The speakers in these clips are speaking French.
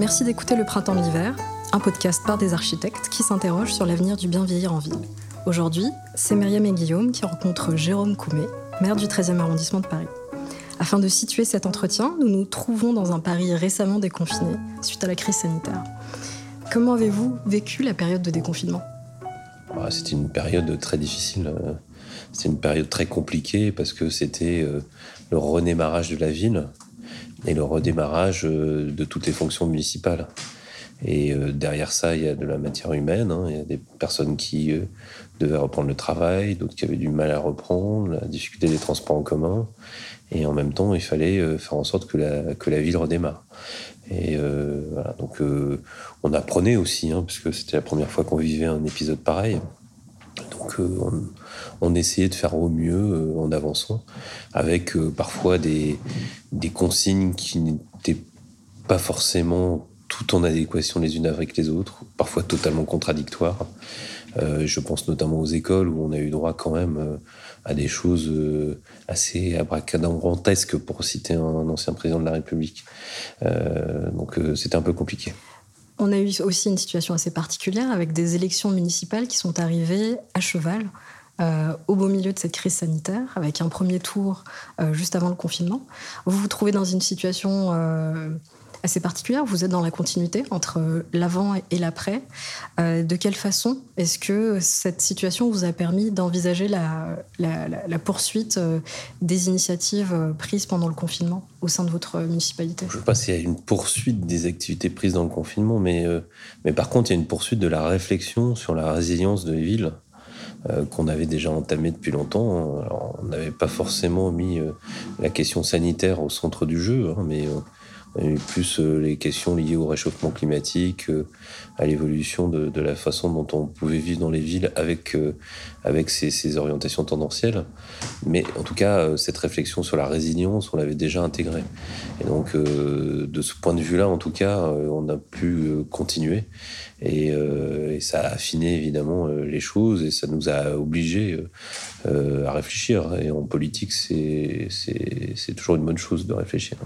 merci d'écouter Le Printemps l'Hiver, un podcast par des architectes qui s'interrogent sur l'avenir du bien vieillir en ville. Aujourd'hui, c'est Myriam et Guillaume qui rencontrent Jérôme Coumet, maire du 13e arrondissement de Paris. Afin de situer cet entretien, nous nous trouvons dans un Paris récemment déconfiné suite à la crise sanitaire. Comment avez-vous vécu la période de déconfinement? Ah, C'était une période très difficile. Euh, c'était une période très compliquée parce que c'était euh, le redémarrage de la ville et le redémarrage euh, de toutes les fonctions municipales. Et derrière ça, il y a de la matière humaine. Hein. Il y a des personnes qui devaient reprendre le travail, d'autres qui avaient du mal à reprendre, la difficulté des transports en commun. Et en même temps, il fallait faire en sorte que la, que la ville redémarre. Et voilà, donc on apprenait aussi, hein, parce que c'était la première fois qu'on vivait un épisode pareil. Donc on, essayait de faire au mieux euh, en avançant, avec euh, parfois des, consignes qui n'étaient pas forcément tout en adéquation les unes avec les autres, parfois totalement contradictoires. Euh, je pense notamment aux écoles où on a eu droit quand même à des choses assez abracadabrantesques pour citer un, ancien président de la République. donc c'était un peu compliqué. On a eu aussi une situation assez particulière avec des élections municipales qui sont arrivées à cheval. Euh, au beau milieu de cette crise sanitaire, avec un premier tour euh, juste avant le confinement. Vous vous trouvez dans une situation euh, assez particulière. Vous êtes dans la continuité entre l'avant et l'après. Euh, de quelle façon est-ce que cette situation vous a permis d'envisager la, poursuite euh, des initiatives euh, prises pendant le confinement au sein de votre municipalité? Je ne sais pas s'il y a une poursuite des activités prises dans le confinement, mais, mais par contre, il y a une poursuite de la réflexion sur la résilience de villes. qu'on avait déjà entamé depuis longtemps. on n'avait pas forcément mis la question sanitaire au centre du jeu, hein, mais plus euh, les questions liées au réchauffement climatique, euh, à l'évolution de, la façon dont on pouvait vivre dans les villes avec, euh, avec ces, orientations tendancielles. Mais en tout cas, cette réflexion sur la résilience, on l'avait déjà intégrée. Et donc, de ce point de vue-là, en tout cas, on a pu continuer. Et, ça a affiné évidemment les choses et ça nous a obligés à réfléchir. Et en politique, c'est toujours une bonne chose de réfléchir.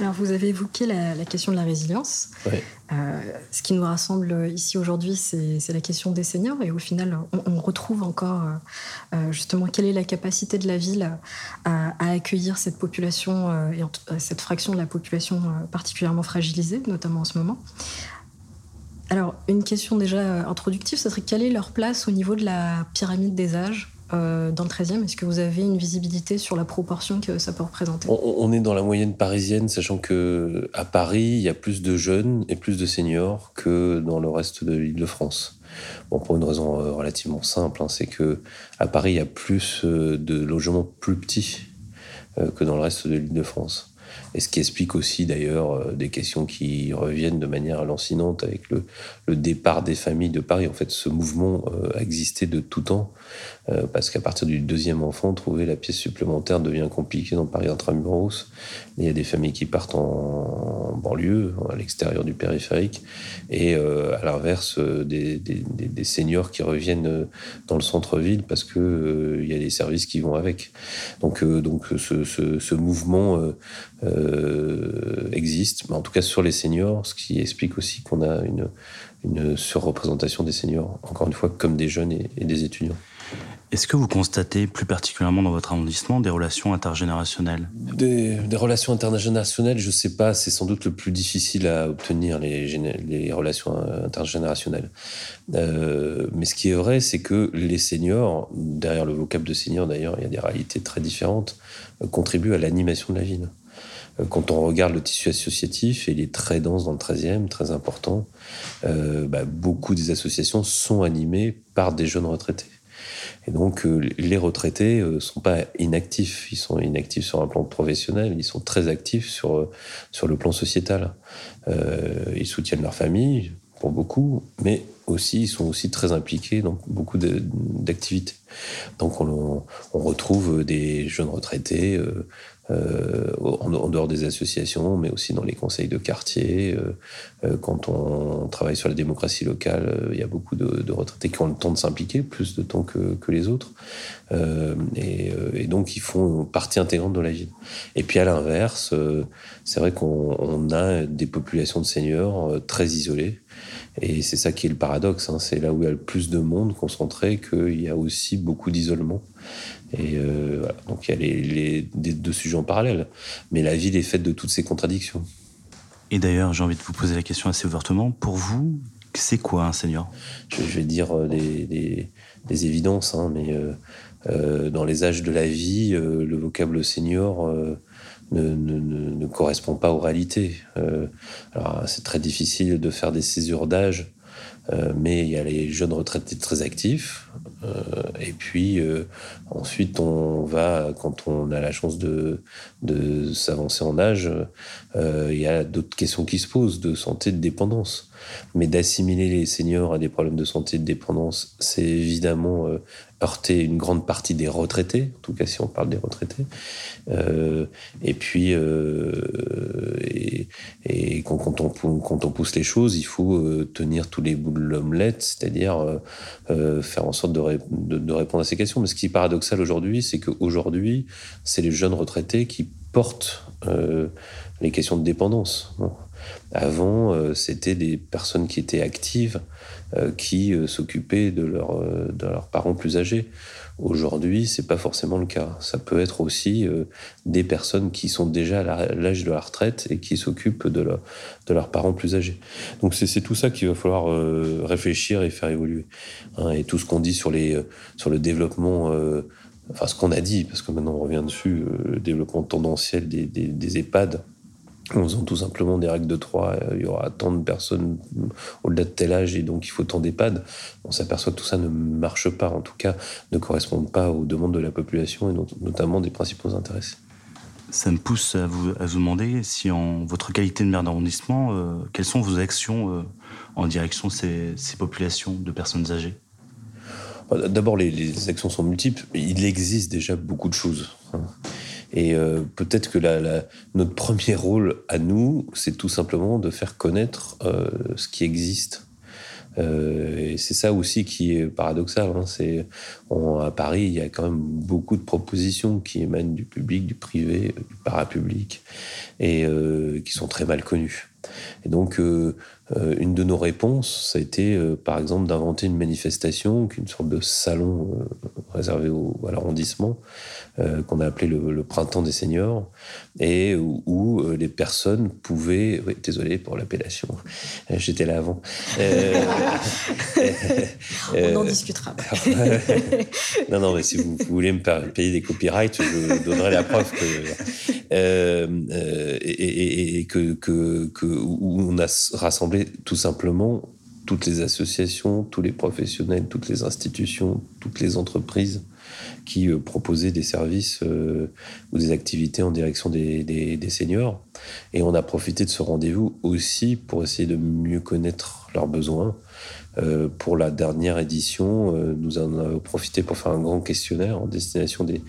Alors, vous avez évoqué la, question de la résilience. Euh, ce qui nous rassemble ici aujourd'hui, c'est la question des seniors. Et au final, on, retrouve encore euh, euh, justement quelle est la capacité de la ville à, accueillir cette population et cette fraction de la population particulièrement fragilisée, notamment en ce moment. Alors, une question déjà introductive, ce serait quelle est leur place au niveau de la pyramide des âges? Euh, dans le 13e Est-ce que vous avez une visibilité sur la proportion que ça peut représenter? On, est dans la moyenne parisienne, sachant que à Paris, il y a plus de jeunes et plus de seniors que dans le reste de l'Île-de-France. Bon, pour une raison euh, relativement simple, hein, c'est que à Paris, il y a plus euh, de logements plus petits que dans le reste de l'Île-de-France. Et ce qui explique aussi d'ailleurs des questions qui reviennent de manière lancinante avec le, départ des familles de Paris. En fait, ce mouvement a existé de tout temps, euh, parce qu'à partir du deuxième enfant, trouver la pièce supplémentaire devient compliqué dans Paris intramuros. Il y a des familles qui partent en, banlieue, à l'extérieur du périphérique, et à l'inverse, des, des, seniors qui reviennent dans le centre-ville parce que il y a des services qui vont avec. Donc, donc ce, mouvement euh, existe, en tout cas sur les seniors, ce qui explique aussi qu'on a une surreprésentation des seniors, encore une fois, comme des jeunes et, des étudiants. Est-ce que vous constatez plus particulièrement dans votre arrondissement des relations intergénérationnelles? Des, relations intergénérationnelles, je ne sais pas, c'est sans doute le plus difficile à obtenir, les, relations intergénérationnelles. Euh, mais ce qui est vrai, c'est que les seniors, derrière le vocable de senior d'ailleurs, il y a des réalités très différentes, euh, contribuent à l'animation de la ville. Euh, quand on regarde le tissu associatif, et il est très dense dans le 13e, très important, bah, beaucoup des associations sont animées par des jeunes retraités. Et donc, euh, les retraités ne sont pas inactifs. Ils sont inactifs sur un plan professionnel, ils sont très actifs sur, sur le plan sociétal. ils soutiennent leur famille, pour beaucoup, mais aussi, ils sont aussi très impliqués dans beaucoup d'activités. Donc on, retrouve des jeunes retraités euh, en, dehors des associations, mais aussi dans les conseils de quartier. Euh, euh, quand on travaille sur la démocratie locale, il y a beaucoup de, retraités qui ont le temps de s'impliquer, plus de temps que, les autres. Et, donc, ils font partie intégrante de la ville. Et puis, à l'inverse, c'est vrai qu'on a des populations de seniors très isolées. Et c'est ça qui est le paradoxe. Hein. C'est là où il y a le plus de monde concentré qu'il y a aussi beaucoup d'isolement. Et euh, Donc il y a les, deux sujets en parallèle. Mais la ville est faite de toutes ces contradictions. Et d'ailleurs, j'ai envie de vous poser la question assez ouvertement. Pour vous, c'est quoi un senior je, vais dire euh, des, évidences, hein, mais euh, dans les âges de la vie, le vocable senior ne, correspond pas aux réalités. alors c'est très difficile de faire des césures d'âge euh, mais il y a les jeunes retraités très actifs. Euh, et puis euh, ensuite, on va, quand on a la chance de, de s'avancer en âge, il y a d'autres questions qui se posent de santé, de dépendance. Mais d'assimiler les seniors à des problèmes de santé, de dépendance, c'est évidemment heurter une grande partie des retraités, en tout cas si on parle des retraités. Euh, et puis, euh, quand, on, pousse les choses, il faut euh, tenir tous les bouts de l'omelette, c'est-à-dire faire en sorte de, répondre à ces questions. Mais ce qui est paradoxal aujourd'hui, c'est qu'aujourd'hui, c'est les jeunes retraités qui portent les questions de dépendance. Avant, c'était des personnes qui étaient actives, qui s'occupaient de, de leurs parents plus âgés. Aujourd'hui, c'est pas forcément le cas. Ça peut être aussi euh, des personnes qui sont déjà à l'âge de la retraite et qui s'occupent de, de, leurs parents plus âgés. Donc c'est tout ça qu'il va falloir euh, réfléchir et faire évoluer. Hein. et tout ce qu'on dit sur, les, euh, sur le développement, enfin ce qu'on a dit, parce que maintenant on revient dessus, le développement tendanciel des, des, des EHPAD, en faisant tout simplement des règles de 3, euh, il y aura tant de personnes au-delà de tel âge et donc il faut tant d'EHPAD. On s'aperçoit que tout ça ne marche pas, en tout cas ne correspond pas aux demandes de la population et notamment des principaux intéressés. Ça me pousse à vous, à vous demander si en votre qualité de maire d'arrondissement, euh, quelles sont vos actions euh, en direction de ces, ces, populations de personnes âgées? D'abord, les, les, actions sont multiples. Il existe déjà beaucoup de choses. Hein. Et euh, peut-être que la, notre premier rôle à nous, c'est tout simplement de faire connaître euh, ce qui existe. Euh, et c'est ça aussi qui est paradoxal. Hein. C'est à Paris, il y a quand même beaucoup de propositions qui émanent du public, du privé, du parapublic, et qui sont très mal connues. Et donc, une de nos réponses, ça a été, par exemple, d'inventer une manifestation, une sorte de salon réservé au, à l'arrondissement, euh, qu'on a appelé le, printemps des seniors, et où, euh, les personnes pouvaient... Oui, désolé pour l'appellation, euh, j'étais là avant. On en discutera. non, non, mais si vous, voulez me payer des copyrights, je donnerai la preuve que... et, que, que, que, où on a rassemblé tout simplement toutes les associations, tous les professionnels, toutes les institutions, toutes les entreprises qui euh, proposaient des services euh, ou des activités en direction des, des, seniors. Et on a profité de ce rendez-vous aussi pour essayer de mieux connaître leurs besoins. Euh, pour la dernière édition, nous en avons profité pour faire un grand questionnaire en destination des,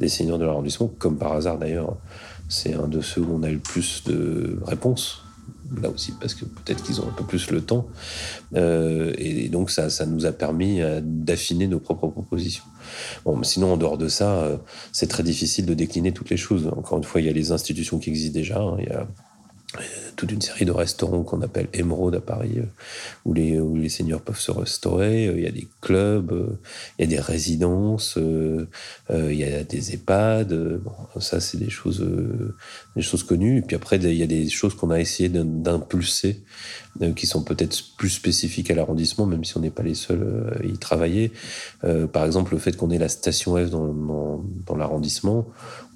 des seniors de l'arrondissement. Comme par hasard d'ailleurs, c'est un de ceux où on a eu le plus de réponses là aussi parce que peut-être qu'ils ont un peu plus le temps. Euh, et, donc ça, nous a permis euh, d'affiner nos propres propositions. Bon, sinon en dehors de ça, euh, c'est très difficile de décliner toutes les choses. Encore une fois, il y a les institutions qui existent déjà. Hein. il y a toute une série de restaurants qu'on appelle Emeraude à Paris, euh, où les, où les seniors peuvent se restaurer. Euh, il y a des clubs, euh, il y a des résidences, il y a des EHPAD. Ça, c'est des choses, des choses connues. Et puis après, il y a des choses qu'on a essayé d'impulser, qui sont peut-être plus spécifiques à l'arrondissement, même si on n'est pas les seuls à y travailler. par exemple, le fait qu'on ait la station F dans, l'arrondissement,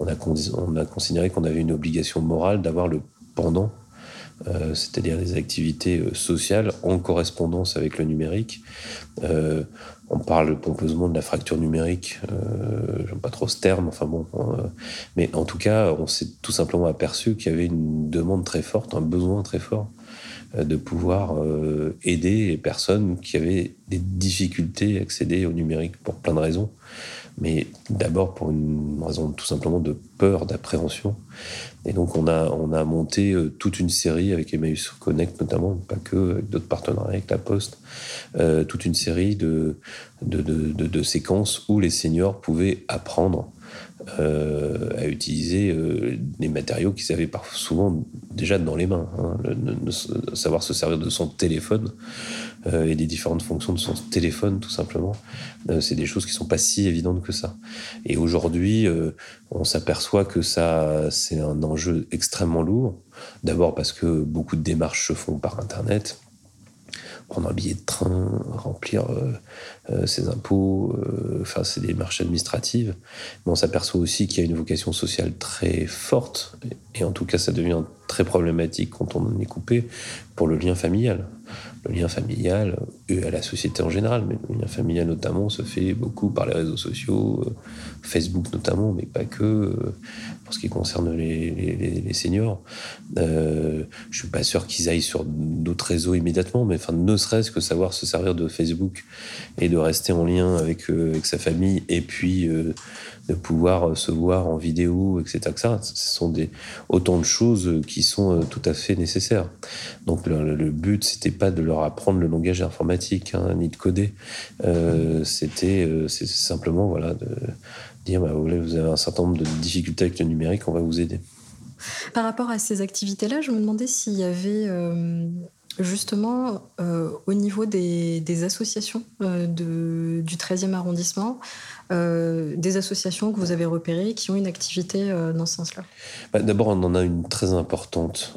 on a considéré qu'on avait une obligation morale d'avoir le pendant, euh, c'est-à-dire des activités euh, sociales en correspondance avec le numérique. Euh, on parle pompeusement de la fracture numérique, euh, j'aime pas trop ce terme, enfin bon, mais en tout cas, on s'est tout simplement aperçu qu'il y avait une demande très forte, un besoin très fort de pouvoir aider les personnes qui avaient des difficultés à accéder au numérique pour plein de raisons mais d'abord pour une raison tout simplement de peur, d'appréhension. Et donc on a, on a monté euh, toute une série avec Emmaüs Connect notamment, pas que, avec d'autres partenariats avec la Poste, euh, toute une série de de, séquences où les seniors pouvaient apprendre euh, à utiliser euh, des matériaux qu'ils avaient souvent déjà dans les mains. Hein. savoir se servir de son téléphone euh, et des différentes fonctions de son téléphone, tout simplement, c'est des choses qui sont pas si évidentes que ça. Et aujourd'hui, on s'aperçoit que ça, c'est un enjeu extrêmement lourd. D'abord parce que beaucoup de démarches se font par Internet prendre un billet de train, remplir euh, euh, ses impôts, euh, enfin c'est des démarches administratives. Mais on s'aperçoit aussi qu'il y a une vocation sociale très forte, et en tout cas ça devient très problématique quand on en est coupé pour le lien familial. Le lien familial, et à la société en général, mais le lien familial notamment se fait beaucoup par les réseaux sociaux, Facebook notamment, mais pas que pour ce qui concerne les, seniors. Euh, je suis pas sûr qu'ils aillent sur d'autres réseaux immédiatement, mais enfin, ne serait-ce que savoir se servir de Facebook et de rester en lien avec, euh, sa famille et puis euh, de pouvoir se voir en vidéo, etc. ce sont des, autant de choses qui sont tout à fait nécessaires. Donc le, le but, c'était pas de leur apprendre le langage informatique, hein, ni de coder. c'était c'est simplement voilà de dire bah, vous avez un certain nombre de difficultés avec le numérique, on va vous aider. Par rapport à ces activités-là, je me demandais s'il y avait euh, justement euh, au niveau des, associations euh, du 13e arrondissement, des associations que vous avez repérées qui ont une activité dans ce sens-là bah, D'abord, on en a une très importante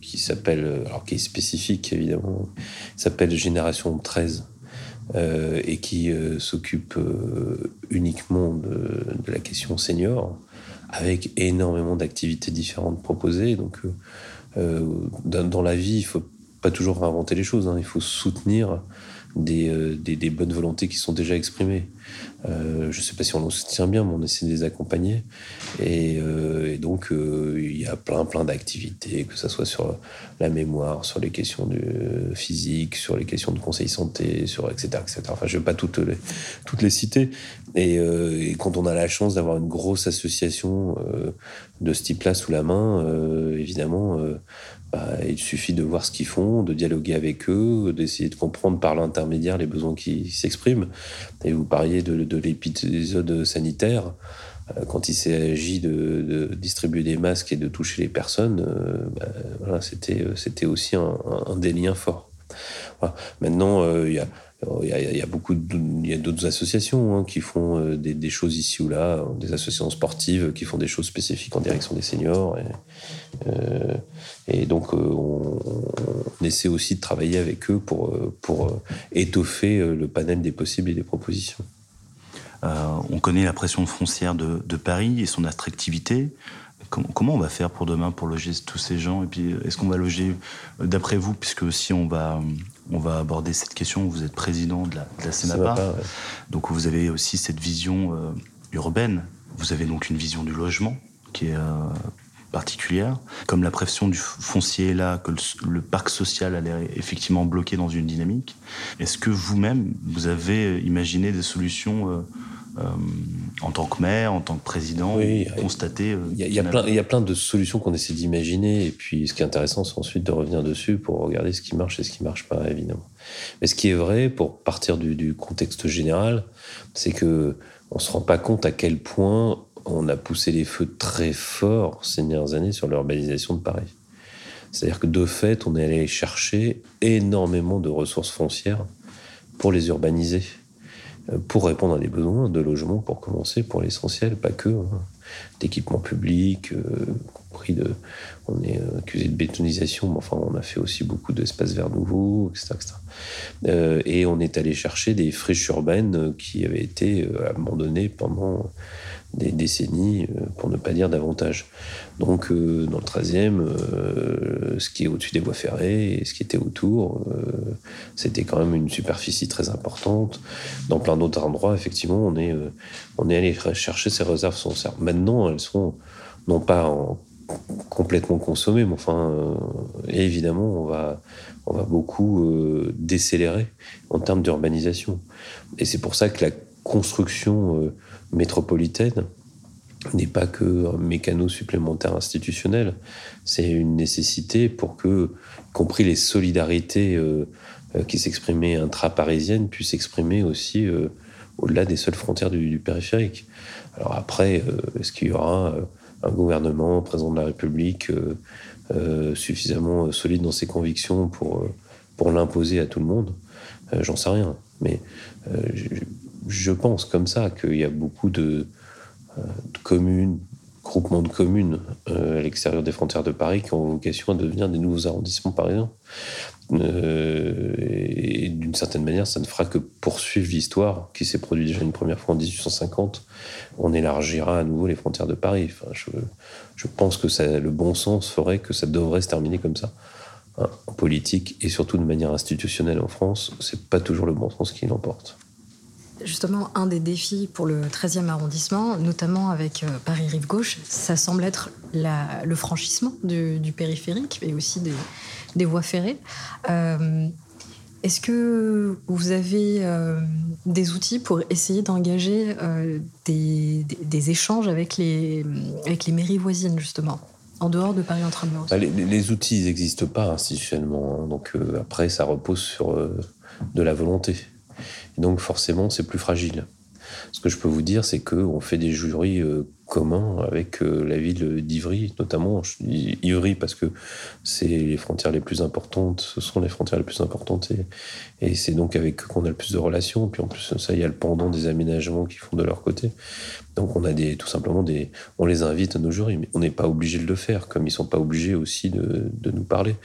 qui s'appelle, alors qui est spécifique évidemment, s'appelle Génération 13. Euh, et qui euh, s'occupe euh, uniquement de, la question senior, avec énormément d'activités différentes proposées. Donc, dans, la vie, il faut pas toujours inventer les choses. Hein. Il faut soutenir des, des, bonnes volontés qui sont déjà exprimées. Euh, je ne sais pas si on se tient bien, mais on essaie de les accompagner. Et, euh, donc, euh, il y a plein, plein d'activités, que ce soit sur la mémoire, sur les questions du physique, sur les questions de conseil santé, sur etc. etc. Enfin, je ne vais pas toutes les, toutes les citer. Et, quand on a la chance d'avoir une grosse association de ce type-là sous la main, évidemment, bah, il suffit de voir ce qu'ils font, de dialoguer avec eux, d'essayer de comprendre par l'intermédiaire les besoins qui s'expriment. Et vous parliez de, de l'épisode sanitaire. Euh, quand il s'agit de, distribuer des masques et de toucher les personnes, euh, bah, c'était, aussi un, des liens forts. Maintenant, euh, il y a il y, a, il y a d'autres associations hein, qui font euh, des, choses ici ou là, des associations sportives qui font des choses spécifiques en direction des seniors. Et, euh, donc, euh, on, essaie aussi de travailler avec eux pour, pour étoffer le panel des possibles et des propositions. on connaît la pression foncière de, de Paris et son attractivité. Comment, on va faire pour demain pour loger tous ces gens? Et puis, est-ce qu'on va loger, d'après vous, puisque si on va, on va aborder cette question, vous êtes président de la, de donc vous avez aussi cette vision euh, urbaine. Vous avez donc une vision du logement qui est euh, particulière. Comme la pression du foncier est là, que le, parc social a l'air effectivement bloqué dans une dynamique, est-ce que vous-même, vous avez imaginé des solutions euh, euh, en tant que maire, en tant que président, oui, constater. Il y, a, plein, il y a plein de solutions qu'on essaie d'imaginer. Et puis, ce qui est intéressant, c'est ensuite de revenir dessus pour regarder ce qui marche et ce qui marche pas, évidemment. Mais ce qui est vrai, pour partir du, contexte général, c'est que on se rend pas compte à quel point on a poussé les feux très fort ces dernières années sur l'urbanisation de Paris. C'est-à-dire que de fait, on est allé chercher énormément de ressources foncières pour les urbaniser pour répondre à des besoins de logement, pour commencer, pour l'essentiel, pas que, hein. d'équipements publics, euh, compris de. On est euh, accusé de bétonisation, mais enfin, on a fait aussi beaucoup d'espaces verts nouveaux, etc. Euh, et on est allé chercher des friches urbaines qui avaient été abandonnées pendant des décennies, euh, pour ne pas dire davantage. Donc, euh, dans le 13e, euh, ce qui est au-dessus des voies ferrées et ce qui était autour, c'était quand même une superficie très importante. Dans plein d'autres endroits, effectivement, on est, on est allé chercher ces réserves foncières. Maintenant, elles sont non pas en complètement consommé, mais enfin, évidemment, on va, on va beaucoup décélérer en termes d'urbanisation. Et c'est pour ça que la construction métropolitaine n'est pas que un mécano supplémentaire institutionnel, c'est une nécessité pour que, y compris les solidarités euh, euh, qui s'exprimaient intra-parisiennes, puissent s'exprimer aussi euh, au-delà des seules frontières du, périphérique. Alors après, est-ce qu'il y aura un gouvernement, un président de la République suffisamment solide dans ses convictions pour, pour l'imposer à tout le monde? J'en sais rien. Mais je pense comme ça qu'il y a beaucoup de, de communes, groupements de communes euh, à l'extérieur des frontières de Paris qui ont vocation à devenir des nouveaux arrondissements parisiens. Euh, et d'une certaine manière, ça ne fera que poursuivre l'histoire qui s'est produite déjà une première fois en 1850. On élargira à nouveau les frontières de Paris. Je, pense que le bon sens ferait que ça devrait se terminer comme ça. Hein, en politique et surtout de manière institutionnelle en France, c'est pas toujours le bon sens qui l'emporte justement un des défis pour le 13e arrondissement, notamment avec euh, Paris-Rive Gauche, ça semble être le franchissement du, périphérique et aussi des, voies ferrées. Euh, est-ce que vous avez euh, des outils pour essayer d'engager des, échanges avec les, avec les mairies voisines, justement en dehors de Paris Intramuros bah, les, les, outils n'existent pas institutionnellement. Hein. donc après, ça repose sur de la volonté donc forcément, c'est plus fragile. Ce que je peux vous dire, c'est qu'on fait des jurys euh, communs avec euh, la ville d'Ivry, notamment. Ivry parce que c'est les frontières les plus importantes, ce sont les frontières les plus importantes, et, c'est donc avec eux qu'on a le plus de relations. Puis en plus, ça, il y a le pendant des aménagements qui font de leur côté. Donc on a des, tout simplement des, on les invite à nos jurys, mais on n'est pas obligé de le faire, comme ils sont pas obligés aussi de, de nous parler.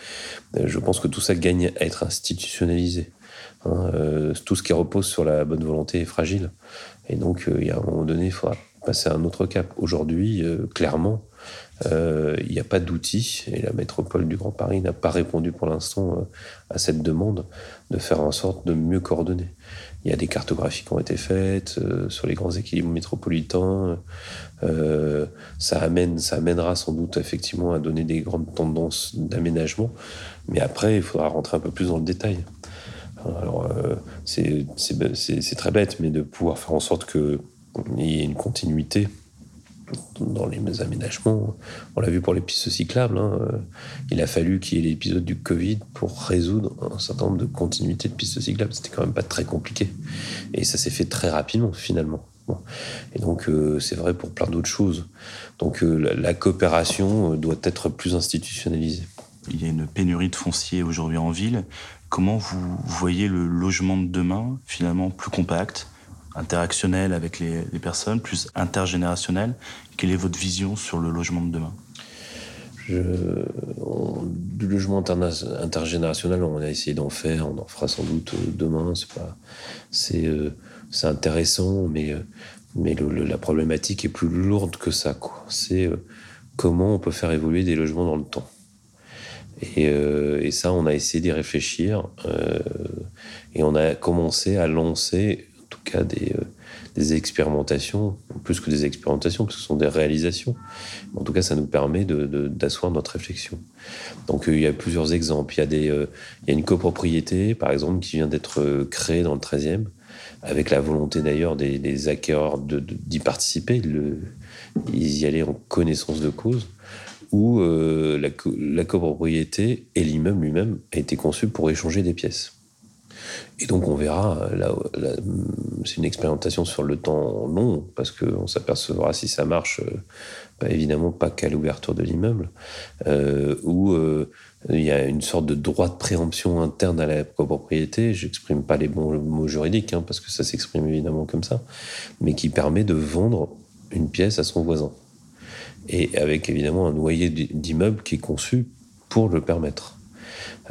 Euh, je pense que tout ça gagne à être institutionnalisé. Hein, euh, tout ce qui repose sur la bonne volonté est fragile. Et donc, euh, il y a un moment donné, il faudra passer à un autre cap. Aujourd'hui, euh, clairement, il n'y a pas d'outils et la métropole du Grand Paris n'a pas répondu pour l'instant à cette demande de faire en sorte de mieux coordonner. Il y a des cartographies qui ont été faites sur les grands équilibres métropolitains. ça amène, ça amènera sans doute effectivement à donner des grandes tendances d'aménagement. Mais après, il faudra rentrer un peu plus dans le détail. Alors, euh, c'est très bête, mais de pouvoir faire en sorte qu'il y ait une continuité dans les aménagements. On l'a vu pour les pistes cyclables. Hein. Il a fallu qu'il y ait l'épisode du Covid pour résoudre un certain nombre de continuités de pistes cyclables. C'était quand même pas très compliqué. Et ça s'est fait très rapidement, finalement. Et donc, euh, c'est vrai pour plein d'autres choses. Donc, euh, la, coopération doit être plus institutionnalisée. Il y a une pénurie de foncier aujourd'hui en ville. Comment vous voyez le logement de demain, finalement plus compact, interactionnel avec les, personnes, plus intergénérationnel? Quelle est votre vision sur le logement de demain? Du logement intergénérationnel, on a essayé d'en faire, on en fera sans doute euh, demain. C'est pas, c'est, euh, c'est intéressant, mais, euh, mais la problématique est plus lourde que ça. C'est comment on peut faire évoluer des logements dans le temps. Euh, et, ça, on a essayé d'y réfléchir. Euh, et on a commencé à lancer, en tout cas, des, euh, des, expérimentations, plus que des expérimentations, parce que ce sont des réalisations. En tout cas, ça nous permet d'asseoir de, notre réflexion. Donc, il y a plusieurs exemples. Il y a, des, il y a une copropriété, par exemple, qui vient d'être créée dans le 13e, avec la volonté d'ailleurs des, des acquéreurs d'y participer. Le, ils y allaient en connaissance de cause où euh, la, copropriété et l'immeuble lui-même a été conçu pour échanger des pièces. Et donc on verra, c'est une expérimentation sur le temps long, parce qu'on s'apercevra si ça marche, euh, évidemment pas qu'à l'ouverture de l'immeuble, euh, où il y a une sorte de droit de préemption interne à la copropriété, j'exprime pas les bons mots juridiques, hein, parce que ça s'exprime évidemment comme ça, mais qui permet de vendre une pièce à son voisin et avec évidemment un noyer d'immeuble qui est conçu pour le permettre.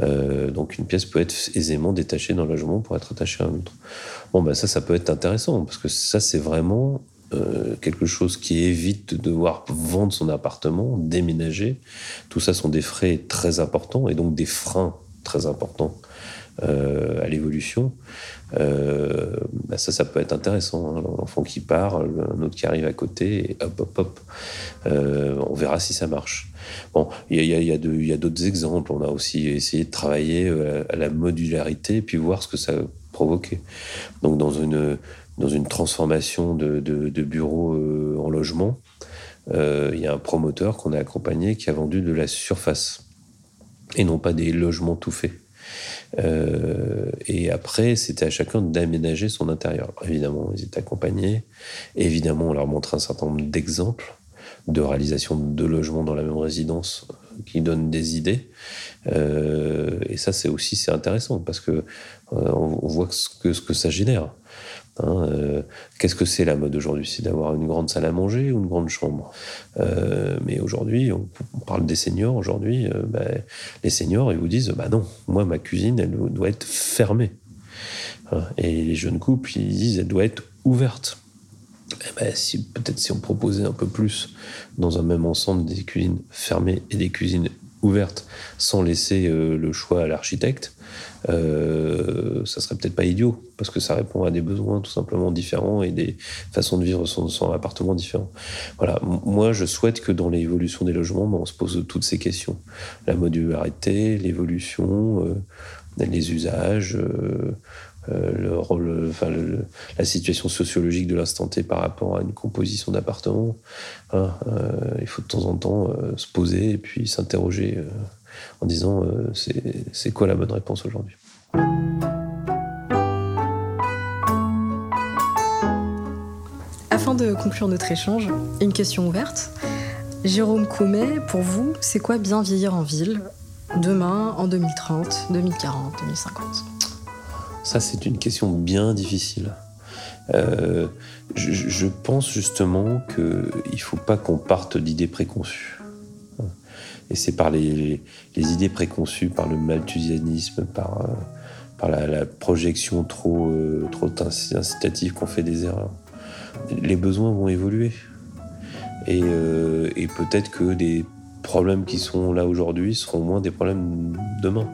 Euh, donc une pièce peut être aisément détachée d'un logement pour être attachée à un autre. Bon, ben ça, ça peut être intéressant, parce que ça, c'est vraiment euh, quelque chose qui évite de devoir vendre son appartement, déménager. Tout ça sont des frais très importants et donc des freins très importants à l'évolution. Euh, bah ça, ça peut être intéressant. Hein. L'enfant qui part, un autre qui arrive à côté, et hop, hop, hop. Euh, on verra si ça marche. Bon, il y a, d'autres exemples. On a aussi essayé de travailler euh, à la modularité puis voir ce que ça provoquait. Donc, dans une, transformation de, de, bureaux euh, en logement, euh, il y a un promoteur qu'on a accompagné qui a vendu de la surface et non pas des logements tout faits. Et après, c'était à chacun d'aménager son intérieur. évidemment, ils étaient accompagnés. évidemment, on leur montre un certain nombre d'exemples de réalisation de logements dans la même résidence euh, qui donnent des idées. Euh, et ça, c'est aussi c'est intéressant parce que euh, on, voit ce que ça génère. Hein, qu'est-ce que c'est la mode aujourd'hui? C'est d'avoir une grande salle à manger ou une grande chambre? mais aujourd'hui, on, parle des seniors. Aujourd'hui, ben, les seniors, ils vous disent bah non, moi ma cuisine, elle doit être fermée. Hein, et les jeunes couples, ils disent elle doit être ouverte. Ben, si, peut-être si on proposait un peu plus dans un même ensemble des cuisines fermées et des cuisines ouvertes sans laisser euh, le choix à l'architecte, euh, ça serait peut-être pas idiot parce que ça répond à des besoins tout simplement différents et des façons de vivre son, son appartement différents. Voilà, moi je souhaite que dans l'évolution des logements, ben, on se pose toutes ces questions la modularité, l'évolution, euh, les usages. Euh, le enfin, la situation sociologique de l'instant T par rapport à une composition d'appartement. Hein, euh, il faut de temps en temps euh, se poser et puis s'interroger en disant c'est quoi la bonne réponse aujourd'hui? Afin de conclure notre échange, une question ouverte. Jérôme Coumet, pour vous, c'est quoi bien vieillir en ville? Demain, en 2030, 2040, 2050 ça, c'est une question bien difficile. Euh, je, pense justement qu'il ne faut pas qu'on parte d'idées préconçues. Et c'est par les, idées préconçues, par le malthusianisme, par, euh, la, projection trop, euh, trop incitative qu'on fait des erreurs. Les besoins vont évoluer. Et, et peut-être que des problèmes qui sont là aujourd'hui seront moins des problèmes demain.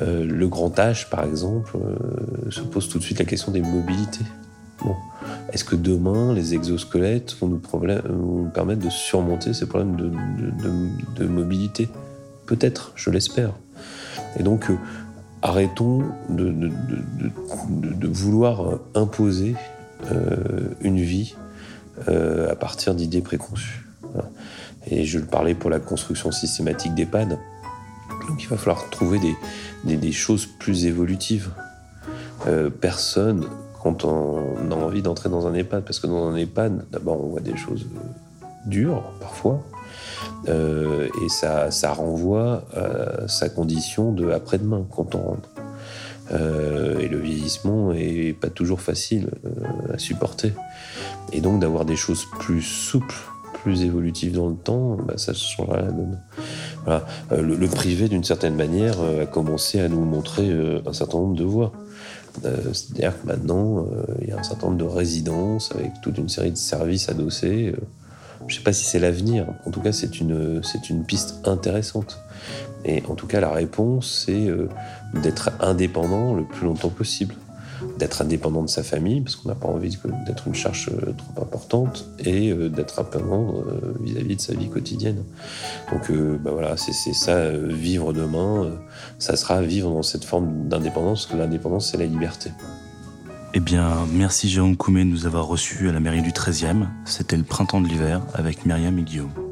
Euh, le grand âge, par exemple, euh, se pose tout de suite la question des mobilités. Est-ce que demain, les exosquelettes vont nous, permettre de surmonter ces problèmes de, mobilité? Peut-être, je l'espère. Et donc, euh, arrêtons de, vouloir imposer une vie à partir d'idées préconçues. Et je le parlais pour la construction systématique d'EHPAD. Donc il va falloir trouver des, choses plus évolutives. Euh, personne, quand on a envie d'entrer dans un EHPAD, parce que dans un EHPAD, d'abord on voit des choses euh, dures parfois, euh, et ça, ça renvoie à sa condition de après-demain quand on rentre. et le vieillissement est pas toujours facile à supporter. Et donc d'avoir des choses plus souples, plus évolutives dans le temps, bah, ça changera la donne. Euh, le, privé, d'une certaine manière, euh, a commencé à nous montrer euh, un certain nombre de voies. C'est-à-dire que maintenant, il y a un certain nombre de résidences avec toute une série de services adossés. Je ne sais pas si c'est l'avenir. En tout cas, c'est une, c'est une piste intéressante. Et en tout cas, la réponse, c'est d'être indépendant le plus longtemps possible d'être indépendant de sa famille, parce qu'on n'a pas envie d'être une charge euh, trop importante, et euh, d'être indépendant euh, vis-à-vis de sa vie quotidienne. Donc bah voilà, c'est ça, vivre demain, ça sera vivre dans cette forme d'indépendance, que l'indépendance, c'est la liberté. Eh bien, merci Jérôme Coumé de nous avoir reçus à la mairie du 13e. C'était le printemps de l'hiver avec Myriam et Guillaume.